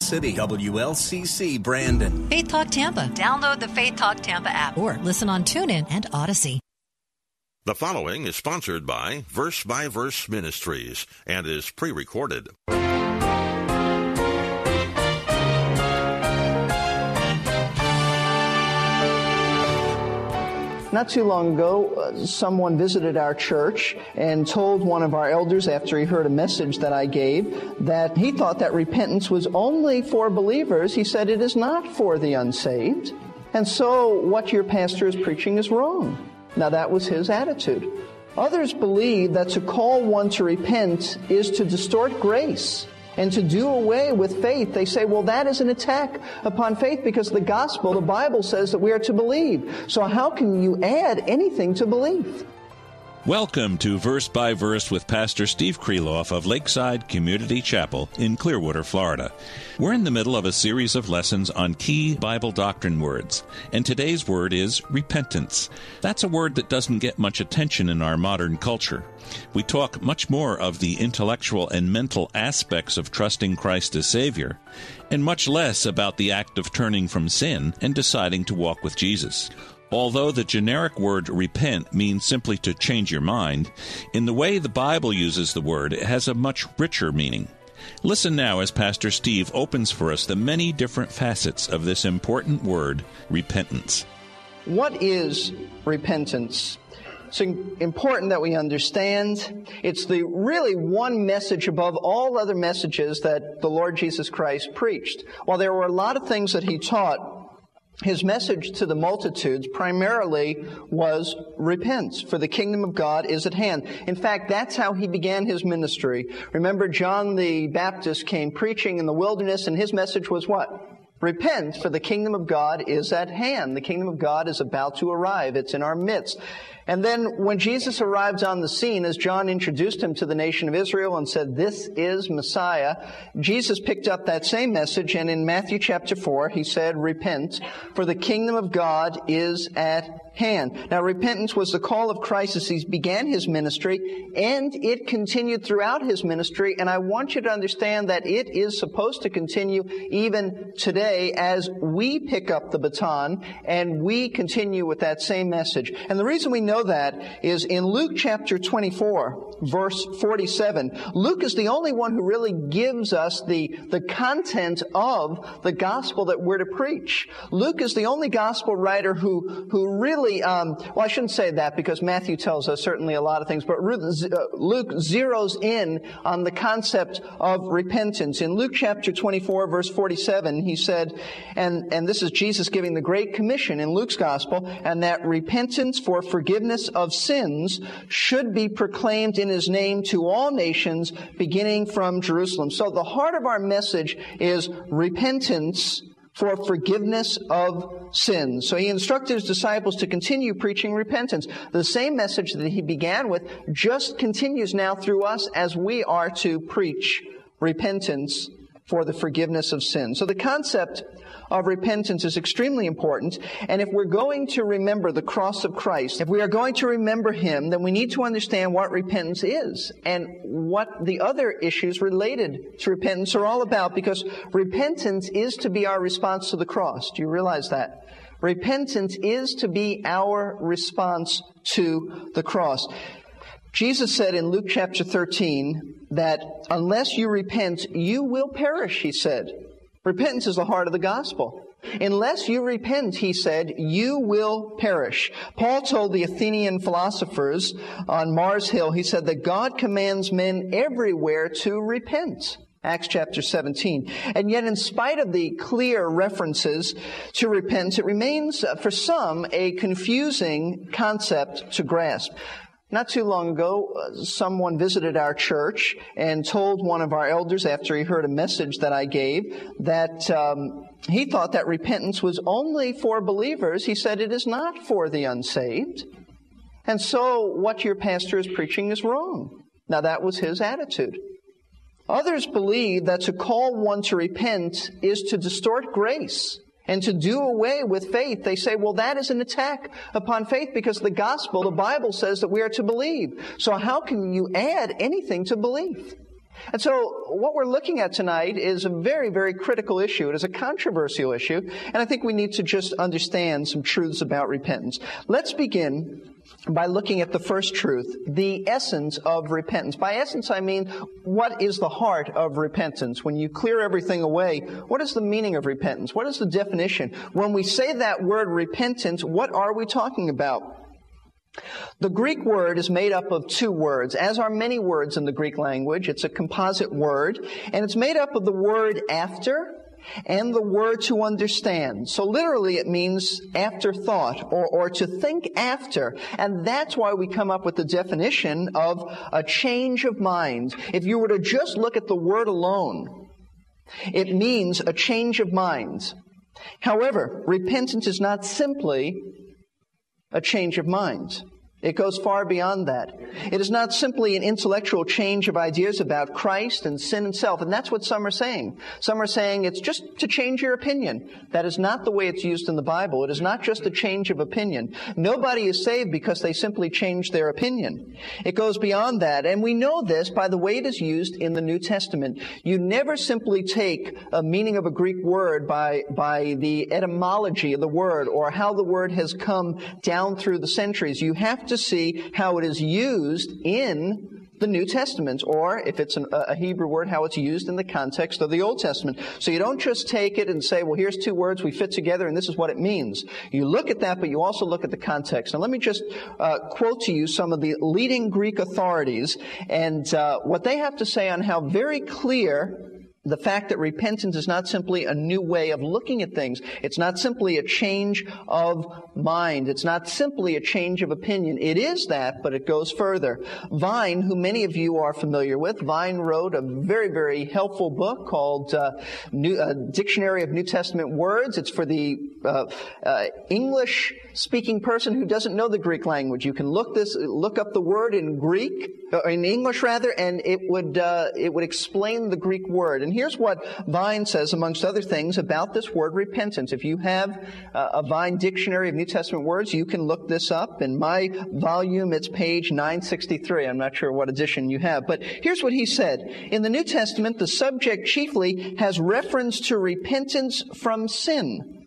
City WLCC Brandon. Faith Talk Tampa. Download the Faith Talk Tampa app or listen on TuneIn and Odyssey. The following is sponsored by Verse by Verse Ministries and is pre recorded. Not too long ago, uh, someone visited our church and told one of our elders after he heard a message that I gave that he thought that repentance was only for believers. He said it is not for the unsaved. And so what your pastor is preaching is wrong. Now that was his attitude. Others believe that to call one to repent is to distort grace and to do away with faith, they say, well, that is an attack upon faith because the gospel, the Bible says that we are to believe. So how can you add anything to belief? Welcome to Verse by Verse with Pastor Steve Kreloff of Lakeside Community Chapel in Clearwater, Florida. We're in the middle of a series of lessons on key Bible doctrine words, and today's word is repentance. That's a word that doesn't get much attention in our modern culture. We talk much more of the intellectual and mental aspects of trusting Christ as Savior, and much less about the act of turning from sin and deciding to walk with Jesus. Although the generic word repent means simply to change your mind, in the way the Bible uses the word, it has a much richer meaning. Listen now as Pastor Steve opens for us the many different facets of this important word, repentance. What is repentance? It's important that we understand. It's the really one message above all other messages that the Lord Jesus Christ preached. While there were a lot of things that he taught, his message to the multitudes primarily was repent, for the kingdom of God is at hand. In fact, that's how he began his ministry. Remember, John the Baptist came preaching in the wilderness, and his message was what? Repent, for the kingdom of God is at hand. The kingdom of God is about to arrive. It's in our midst. And then when Jesus arrives on the scene, as John introduced him to the nation of Israel and said, this is Messiah, Jesus picked up that same message and in Matthew chapter 4, he said, repent, for the kingdom of God is at hand. Now repentance was the call of Christ as he began his ministry and it continued throughout his ministry and I want you to understand that it is supposed to continue even today as we pick up the baton and we continue with that same message. And the reason we know know that is in Luke chapter 24, verse 47. Luke is the only one who really gives us the, the content of the gospel that we're to preach. Luke is the only gospel writer who, who really, um, well, I shouldn't say that because Matthew tells us certainly a lot of things, but uh, Luke zeroes in on the concept of repentance. In Luke chapter 24, verse 47, he said, and, and this is Jesus giving the Great Commission in Luke's gospel, and that repentance for forgiveness forgiveness of sins should be proclaimed in his name to all nations, beginning from Jerusalem. So the heart of our message is repentance for forgiveness of sins. So he instructed his disciples to continue preaching repentance. The same message that he began with just continues now through us as we are to preach repentance for the forgiveness of sins. So the concept of repentance is extremely important. And if we're going to remember the cross of Christ, if we are going to remember Him, then we need to understand what repentance is and what the other issues related to repentance are all about because repentance is to be our response to the cross. Do you realize that? Repentance is to be our response to the cross. Jesus said in Luke chapter 13 that unless you repent, you will perish, he said. Repentance is the heart of the gospel. Unless you repent, he said, you will perish. Paul told the Athenian philosophers on Mars Hill, he said that God commands men everywhere to repent. Acts chapter 17. And yet, in spite of the clear references to repentance, it remains uh, for some a confusing concept to grasp. Not too long ago, uh, someone visited our church and told one of our elders after he heard a message that I gave that um, he thought that repentance was only for believers. He said it is not for the unsaved. And so what your pastor is preaching is wrong. Now that was his attitude. Others believe that to call one to repent is to distort grace and to do away with faith. They say, well, that is an attack upon faith because the gospel, the Bible says that we are to believe. So how can you add anything to belief? And so what we're looking at tonight is a very, very critical issue. It is a controversial issue, and I think we need to just understand some truths about repentance. Let's begin by looking at the first truth, the essence of repentance. By essence, I mean, what is the heart of repentance? When you clear everything away, what is the meaning of repentance? What is the definition? When we say that word repentance, what are we talking about? The Greek word is made up of two words, as are many words in the Greek language. It's a composite word, and it's made up of the word after and the word to understand. So literally it means afterthought or, or to think after. And that's why we come up with the definition of a change of mind. If you were to just look at the word alone, it means a change of mind. However, repentance is not simply a change of mind. It goes far beyond that. It is not simply an intellectual change of ideas about Christ and sin and self, and that's what some are saying. Some are saying it's just to change your opinion. That is not the way it's used in the Bible. It is not just a change of opinion. Nobody is saved because they simply change their opinion. It goes beyond that, and we know this by the way it is used in the New Testament. You never simply take a meaning of a Greek word by, by the etymology of the word or how the word has come down through the centuries. You have to see how it is used in the New Testament, or if it's an, a Hebrew word, how it's used in the context of the Old Testament. So you don't just take it and say, well, here's two words, we fit together, and this is what it means. You look at that, but you also look at the context. Now let me just uh, quote to you some of the leading Greek authorities and uh, what they have to say on how very clear the fact that repentance is not simply a new way of looking at things. It's not simply a change of mind. It's not simply a change of opinion. It is that, but it goes further. Vine, who many of you are familiar with, Vine wrote a very, very helpful book called uh, new, uh, Dictionary of New Testament Words. It's for the uh, uh English speaking person who doesn't know the Greek language. You can look this, look up the word in Greek, uh, in English rather, and it would, uh, it would explain the Greek word. And here's what Vine says, amongst other things, about this word repentance. If you have uh, a Vine dictionary of New Testament words, you can look this up. In my volume, it's page 963. I'm not sure what edition you have, but here's what he said. In the New Testament, the subject chiefly has reference to repentance from sin.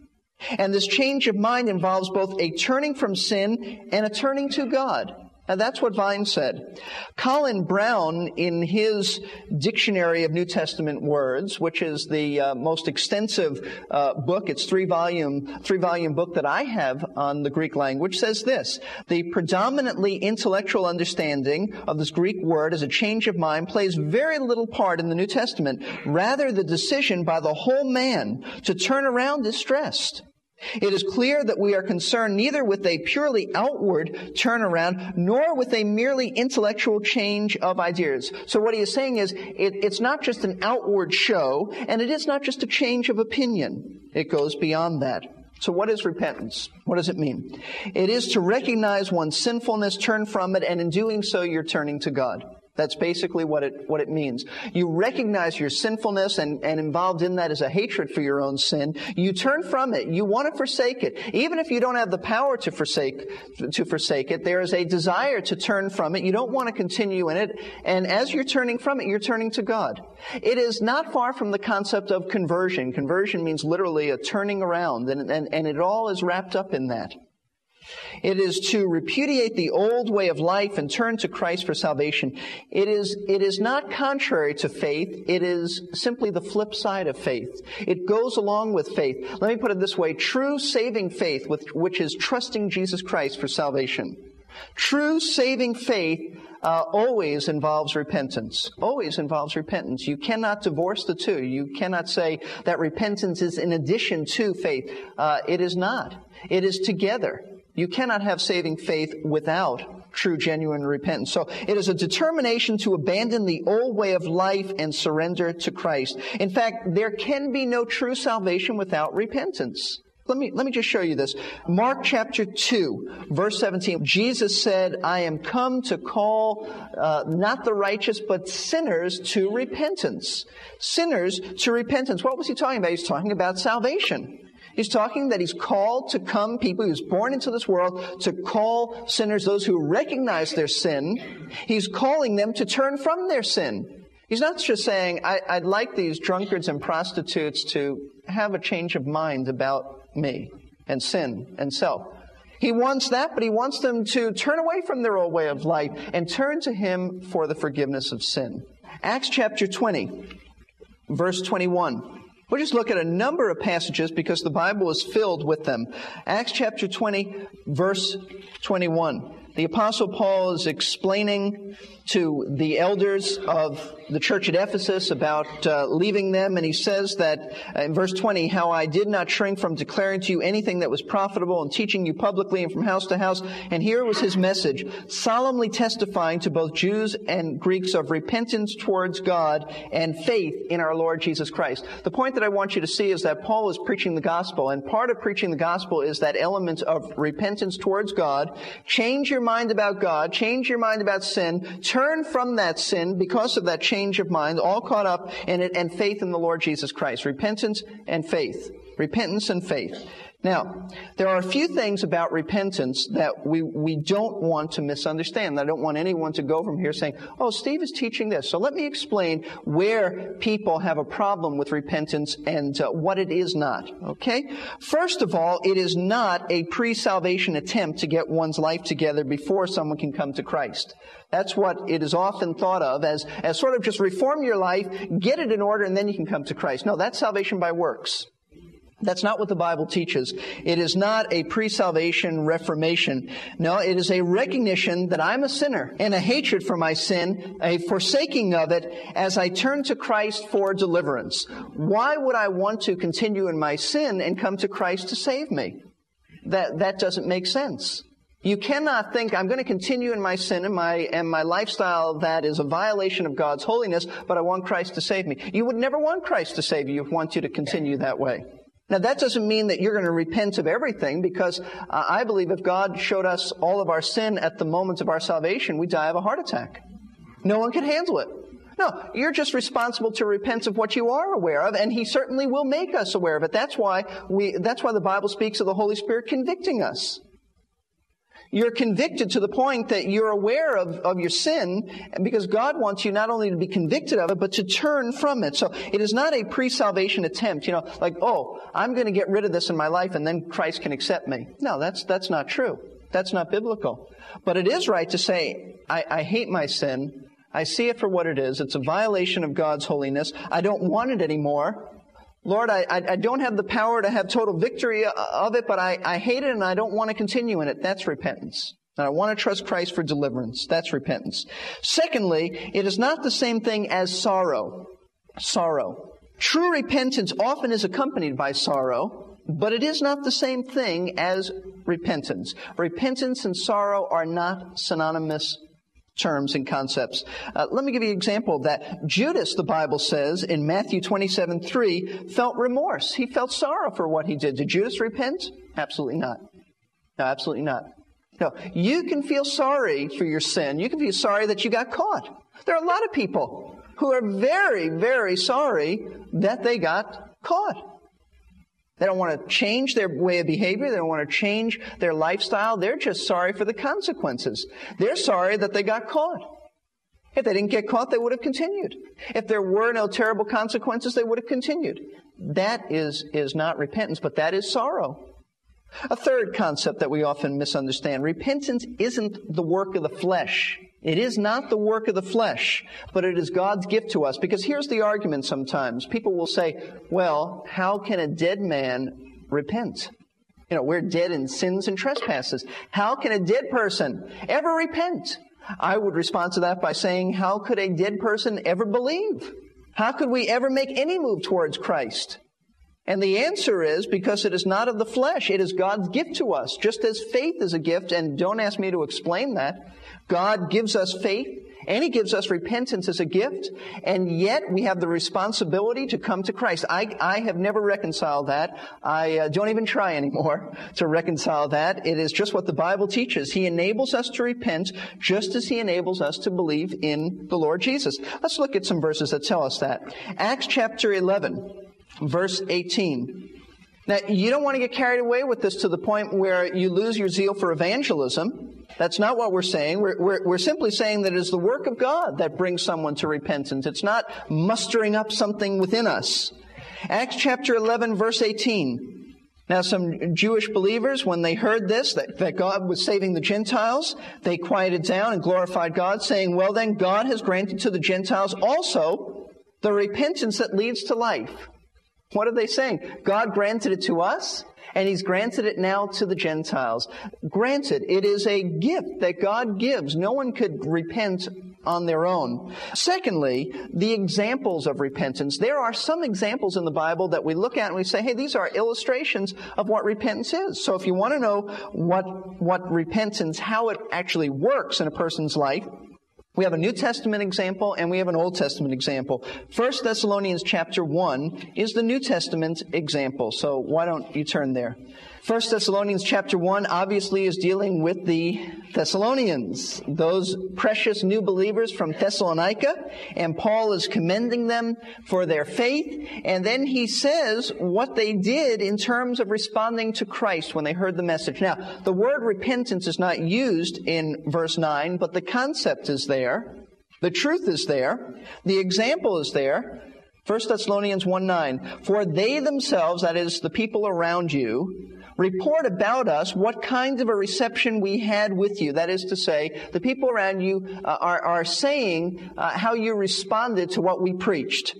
And this change of mind involves both a turning from sin and a turning to God. And that's what Vine said. Colin Brown, in his Dictionary of New Testament Words, which is the uh, most extensive uh, book, it's three volume, three volume book that I have on the Greek language, says this: the predominantly intellectual understanding of this Greek word as a change of mind plays very little part in the New Testament. Rather, the decision by the whole man to turn around is stressed. It is clear that we are concerned neither with a purely outward turnaround nor with a merely intellectual change of ideas. So what he is saying is it, it's not just an outward show and it is not just a change of opinion. It goes beyond that. So what is repentance? What does it mean? It is to recognize one's sinfulness, turn from it, and in doing so, you're turning to God. That's basically what it, what it means. You recognize your sinfulness and, and involved in that is a hatred for your own sin. You turn from it. You want to forsake it. Even if you don't have the power to forsake, to forsake it, there is a desire to turn from it. You don't want to continue in it. And as you're turning from it, you're turning to God. It is not far from the concept of conversion. Conversion means literally a turning around and, and, and it all is wrapped up in that. It is to repudiate the old way of life and turn to Christ for salvation. It is, it is not contrary to faith. It is simply the flip side of faith. It goes along with faith. Let me put it this way. True saving faith, which is trusting Jesus Christ for salvation. True saving faith uh, always involves repentance. Always involves repentance. You cannot divorce the two. You cannot say that repentance is in addition to faith. Uh, it is not. It is together. You cannot have saving faith without true, genuine repentance. So it is a determination to abandon the old way of life and surrender to Christ. In fact, there can be no true salvation without repentance. Let me, let me just show you this. Mark chapter 2, verse 17. Jesus said, I am come to call uh, not the righteous, but sinners to repentance. Sinners to repentance. What was he talking about? He's talking about salvation. He's talking that he's called to come people, he was born into this world to call sinners, those who recognize their sin. He's calling them to turn from their sin. He's not just saying, I, would like these drunkards and prostitutes to have a change of mind about me and sin and self. He wants that, but he wants them to turn away from their old way of life and turn to him for the forgiveness of sin. Acts chapter 20, verse 21. We'll just look at a number of passages because the Bible is filled with them. Acts chapter 20, verse 21 the Apostle Paul is explaining to the elders of the church at Ephesus about uh, leaving them, and he says that uh, in verse 20, how I did not shrink from declaring to you anything that was profitable and teaching you publicly and from house to house. And here was his message, solemnly testifying to both Jews and Greeks of repentance towards God and faith in our Lord Jesus Christ. The point that I want you to see is that Paul is preaching the gospel, and part of preaching the gospel is that element of repentance towards God. Change your mind about God, change your mind about sin, turn from that sin because of that change of mind, all caught up in it, and faith in the Lord Jesus Christ. Repentance and faith. Repentance and faith. Now, there are a few things about repentance that we, we don't want to misunderstand. I don't want anyone to go from here saying, oh, Steve is teaching this. So let me explain where people have a problem with repentance and uh, what it is not. Okay? First of all, it is not a pre-salvation attempt to get one's life together before someone can come to Christ. That's what it is often thought of as, as sort of just reform your life, get it in order, and then you can come to Christ. No, that's salvation by works. That's not what the Bible teaches. It is not a pre-salvation reformation. No, it is a recognition that I'm a sinner and a hatred for my sin, a forsaking of it as I turn to Christ for deliverance. Why would I want to continue in my sin and come to Christ to save me? That, that doesn't make sense. You cannot think I'm going to continue in my sin and my and my lifestyle that is a violation of God's holiness, but I want Christ to save me. You would never want Christ to save you. If you want you to continue that way. Now that doesn't mean that you're going to repent of everything because uh, I believe if God showed us all of our sin at the moment of our salvation, we die of a heart attack. No one can handle it. No, you're just responsible to repent of what you are aware of, and He certainly will make us aware of it. That's why we, that's why the Bible speaks of the Holy Spirit convicting us. You're convicted to the point that you're aware of, of your sin because God wants you not only to be convicted of it, but to turn from it. So it is not a pre-salvation attempt, you know, like, oh, I'm going to get rid of this in my life and then Christ can accept me. No, that's, that's not true. That's not biblical. But it is right to say, I, I hate my sin. I see it for what it is. It's a violation of God's holiness. I don't want it anymore. Lord, I, I, don't have the power to have total victory uh, of it, but I, I hate it and I don't want to continue in it. That's repentance. And I want to trust Christ for deliverance. That's repentance. Secondly, it is not the same thing as sorrow. Sorrow. True repentance often is accompanied by sorrow, but it is not the same thing as repentance. Repentance and sorrow are not synonymous terms and concepts. Uh, let me give you an example that. Judas, the Bible says in Matthew 27 3, felt remorse. He felt sorrow for what he did. Did Judas repent? Absolutely not. No, absolutely not. No, you can feel sorry for your sin. You can feel sorry that you got caught. There are a lot of people who are very, very sorry that they got caught. They don't want to change their way of behavior. They don't want to change their lifestyle. They're just sorry for the consequences. They're sorry that they got caught. If they didn't get caught, they would have continued. If there were no terrible consequences, they would have continued. That is, is not repentance, but that is sorrow. A third concept that we often misunderstand. Repentance isn't the work of the flesh. It is not the work of the flesh, but it is God's gift to us. Because here's the argument sometimes. People will say, well, how can a dead man repent? You know, we're dead in sins and trespasses. How can a dead person ever repent? I would respond to that by saying, how could a dead person ever believe? How could we ever make any move towards Christ? And the answer is because it is not of the flesh. It is God's gift to us. Just as faith is a gift, and don't ask me to explain that. God gives us faith and He gives us repentance as a gift, and yet we have the responsibility to come to Christ. I, I have never reconciled that. I uh, don't even try anymore to reconcile that. It is just what the Bible teaches. He enables us to repent just as He enables us to believe in the Lord Jesus. Let's look at some verses that tell us that. Acts chapter 11 verse 18. Now, you don't want to get carried away with this to the point where you lose your zeal for evangelism. That's not what we're saying. We're, we're, we're, simply saying that it is the work of God that brings someone to repentance. It's not mustering up something within us. Acts chapter 11, verse 18. Now, some Jewish believers, when they heard this, that, that God was saving the Gentiles, they quieted down and glorified God, saying, Well, then, God has granted to the Gentiles also the repentance that leads to life. What are they saying? God granted it to us, and He's granted it now to the Gentiles. Granted, it is a gift that God gives. No one could repent on their own. Secondly, the examples of repentance. There are some examples in the Bible that we look at and we say, hey, these are illustrations of what repentance is. So if you want to know what, what repentance, how it actually works in a person's life, we have a New Testament example and we have an Old Testament example. First Thessalonians chapter 1 is the New Testament example. So why don't you turn there? 1 Thessalonians chapter 1 obviously is dealing with the Thessalonians, those precious new believers from Thessalonica, and Paul is commending them for their faith, and then he says what they did in terms of responding to Christ when they heard the message. Now, the word repentance is not used in verse 9, but the concept is there. The truth is there. The example is there. 1 Thessalonians 1 9. For they themselves, that is, the people around you, report about us what kind of a reception we had with you. That is to say, the people around you uh, are, are saying uh, how you responded to what we preached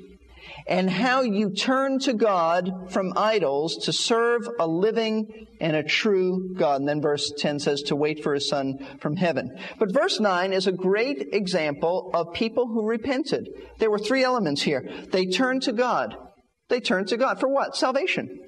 and how you turned to God from idols to serve a living and a true God. And then verse 10 says to wait for his son from heaven. But verse 9 is a great example of people who repented. There were three elements here. They turned to God. They turned to God. For what? Salvation.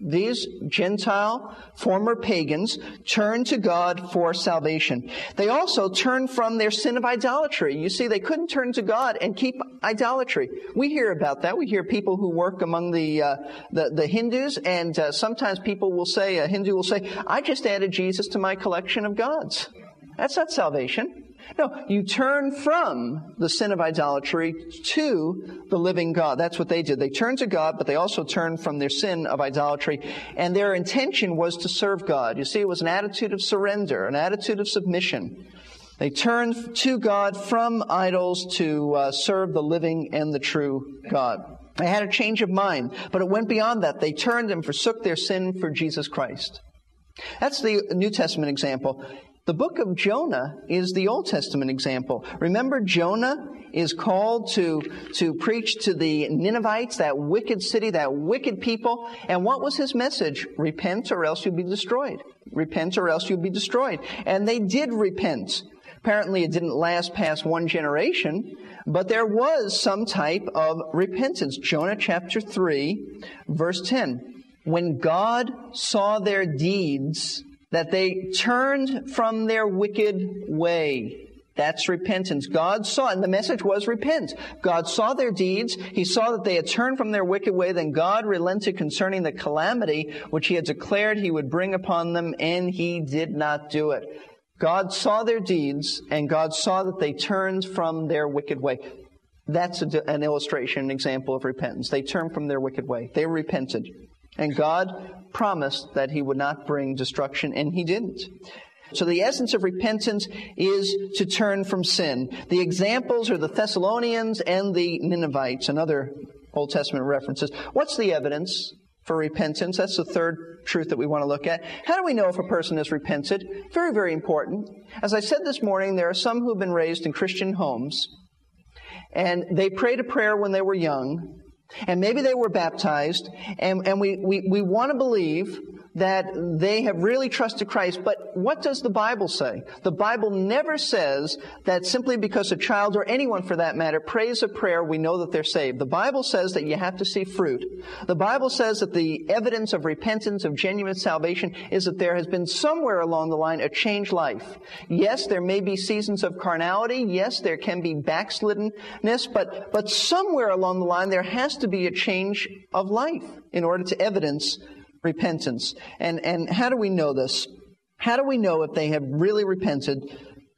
These Gentile former pagans turned to God for salvation. They also turned from their sin of idolatry. You see, they couldn't turn to God and keep idolatry. We hear about that. We hear people who work among the uh, the, the, Hindus, and uh, sometimes people will say, a Hindu will say, "I just added Jesus to my collection of gods." That's not salvation. No, you turn from the sin of idolatry to the living God. That's what they did. They turned to God, but they also turned from their sin of idolatry. And their intention was to serve God. You see, it was an attitude of surrender, an attitude of submission. They turned to God from idols to uh, serve the living and the true God. They had a change of mind, but it went beyond that. They turned and forsook their sin for Jesus Christ. That's the New Testament example. The book of Jonah is the Old Testament example. Remember, Jonah is called to, to preach to the Ninevites, that wicked city, that wicked people. And what was his message? Repent or else you'll be destroyed. Repent or else you'll be destroyed. And they did repent. Apparently it didn't last past one generation, but there was some type of repentance. Jonah chapter 3, verse 10. When God saw their deeds, that they turned from their wicked way. That's repentance. God saw, and the message was repent. God saw their deeds. He saw that they had turned from their wicked way. Then God relented concerning the calamity which He had declared He would bring upon them, and He did not do it. God saw their deeds, and God saw that they turned from their wicked way. That's an illustration, an example of repentance. They turned from their wicked way. They repented. And God promised that He would not bring destruction, and He didn't. So the essence of repentance is to turn from sin. The examples are the Thessalonians and the Ninevites and other Old Testament references. What's the evidence for repentance? That's the third truth that we want to look at. How do we know if a person has repented? Very, very important. As I said this morning, there are some who've been raised in Christian homes and they prayed a prayer when they were young and maybe they were baptized, and, and we, we, we want to believe that they have really trusted Christ. But what does the Bible say? The Bible never says that simply because a child or anyone for that matter prays a prayer, we know that they're saved. The Bible says that you have to see fruit. The Bible says that the evidence of repentance, of genuine salvation, is that there has been somewhere along the line a changed life. Yes, there may be seasons of carnality. Yes, there can be backsliddenness, but, but somewhere along the line there has to be a change of life in order to evidence repentance. And, and how do we know this? How do we know if they have really repented,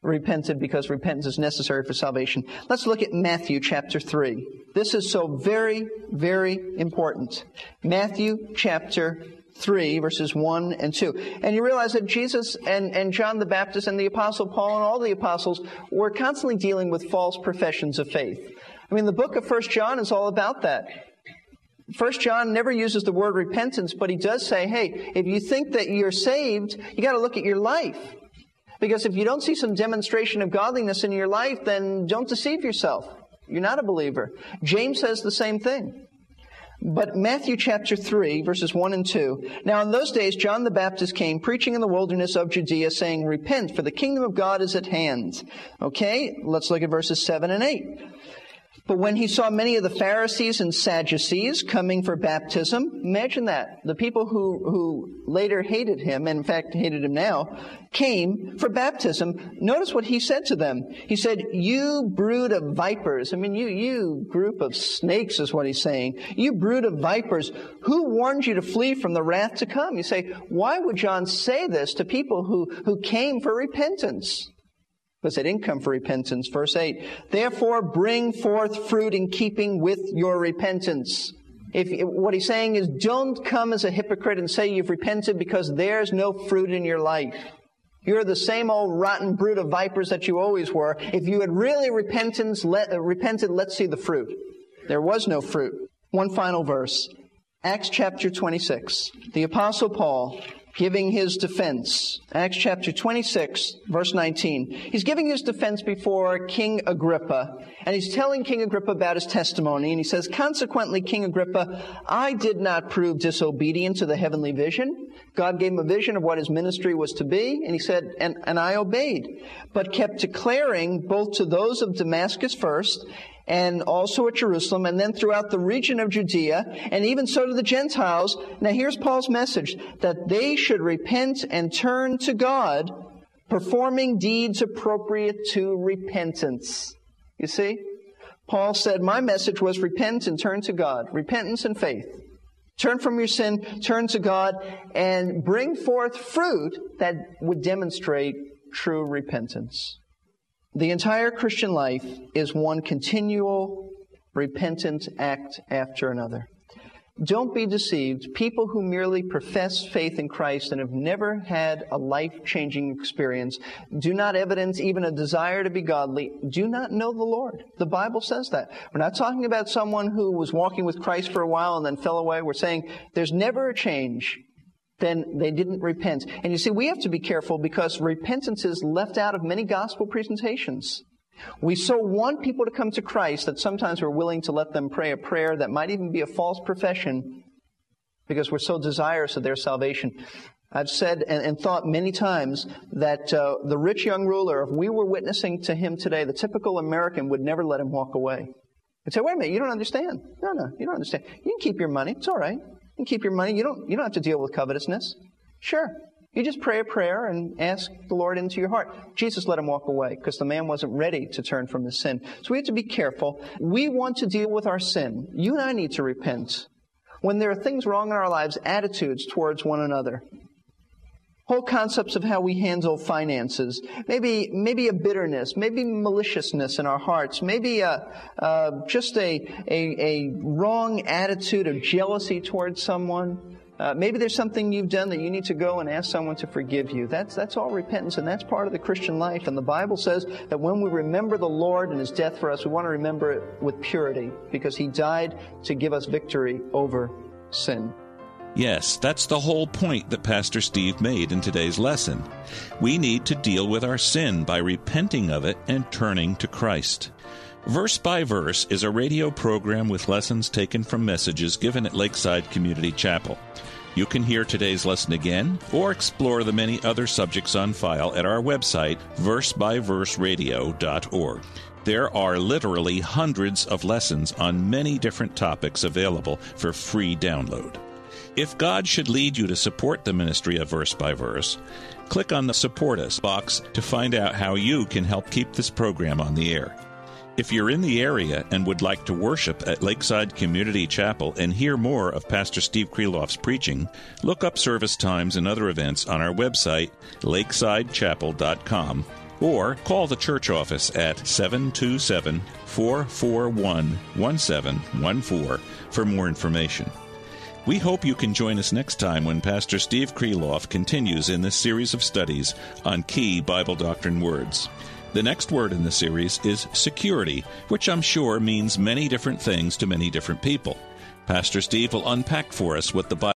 repented because repentance is necessary for salvation? Let's look at Matthew chapter 3. This is so very, very important. Matthew chapter 3, verses 1 and 2. And you realize that Jesus and, and John the Baptist and the Apostle Paul and all the apostles were constantly dealing with false professions of faith. I mean, the book of First John is all about that. First John never uses the word repentance, but he does say, hey, if you think that you're saved, you got to look at your life. Because if you don't see some demonstration of godliness in your life, then don't deceive yourself. You're not a believer. James says the same thing. But Matthew chapter 3, verses 1 and 2. Now in those days, John the Baptist came preaching in the wilderness of Judea, saying, Repent, for the kingdom of God is at hand. Okay, let's look at verses 7 and 8. But when he saw many of the Pharisees and Sadducees coming for baptism, imagine that. The people who, who later hated him, and in fact hated him now, came for baptism. Notice what he said to them. He said, You brood of vipers. I mean, you, you group of snakes is what he's saying. You brood of vipers. Who warned you to flee from the wrath to come? You say, why would John say this to people who, who came for repentance? Because they didn't come for repentance. Verse 8, therefore bring forth fruit in keeping with your repentance. If, what he's saying is don't come as a hypocrite and say you've repented because there's no fruit in your life. You're the same old rotten brood of vipers that you always were. If you had really repentance, let, uh, repented, let's see the fruit. There was no fruit. One final verse. Acts chapter 26. The apostle Paul giving his defense. Acts chapter 26, verse 19. He's giving his defense before King Agrippa, and he's telling King Agrippa about his testimony, and he says, Consequently, King Agrippa, I did not prove disobedient to the heavenly vision. God gave him a vision of what his ministry was to be, and he said, and, and I obeyed, but kept declaring both to those of Damascus first, and also at Jerusalem, and then throughout the region of Judea, and even so to the Gentiles. Now here's Paul's message, that they should repent and turn to God, performing deeds appropriate to repentance. You see? Paul said, my message was repent and turn to God. Repentance and faith. Turn from your sin, turn to God, and bring forth fruit that would demonstrate true repentance. The entire Christian life is one continual repentant act after another. Don't be deceived. People who merely profess faith in Christ and have never had a life changing experience, do not evidence even a desire to be godly, do not know the Lord. The Bible says that. We're not talking about someone who was walking with Christ for a while and then fell away. We're saying there's never a change then they didn't repent. And you see, we have to be careful because repentance is left out of many gospel presentations. We so want people to come to Christ that sometimes we're willing to let them pray a prayer that might even be a false profession because we're so desirous of their salvation. I've said and, and thought many times that uh, the rich young ruler, if we were witnessing to him today, the typical American would never let him walk away. I'd say, wait a minute, you don't understand. No, no, you don't understand. You can keep your money. It's all right. You keep your money. You don't, you don't have to deal with covetousness. Sure. You just pray a prayer and ask the Lord into your heart. Jesus let him walk away because the man wasn't ready to turn from his sin. So we have to be careful. We want to deal with our sin. You and I need to repent. When there are things wrong in our lives, attitudes towards one another whole concepts of how we handle finances, maybe maybe a bitterness, maybe maliciousness in our hearts, maybe a, just a, a, a wrong attitude of jealousy towards someone. Uh, maybe there's something you've done that you need to go and ask someone to forgive you. That's that's all repentance, and that's part of the Christian life. And the Bible says that when we remember the Lord and His death for us, we want to remember it with purity because He died to give us victory over sin. Yes, that's the whole point that Pastor Steve made in today's lesson. We need to deal with our sin by repenting of it and turning to Christ. Verse by Verse is a radio program with lessons taken from messages given at Lakeside Community Chapel. You can hear today's lesson again or explore the many other subjects on file at our website, versebyverseradio.org. There are literally hundreds of lessons on many different topics available for free download. If God should lead you to support the ministry of Verse by Verse, click on the Support Us box to find out how you can help keep this program on the air. If you're in the area and would like to worship at Lakeside Community Chapel and hear more of Pastor Steve Kreloff's preaching, look up service times and other events on our website, lakesidechapel.com, or call the church office at 727 441 1714 for more information. We hope you can join us next time when Pastor Steve Kreloff continues in this series of studies on key Bible doctrine words. The next word in the series is security, which I'm sure means many different things to many different people. Pastor Steve will unpack for us what the Bible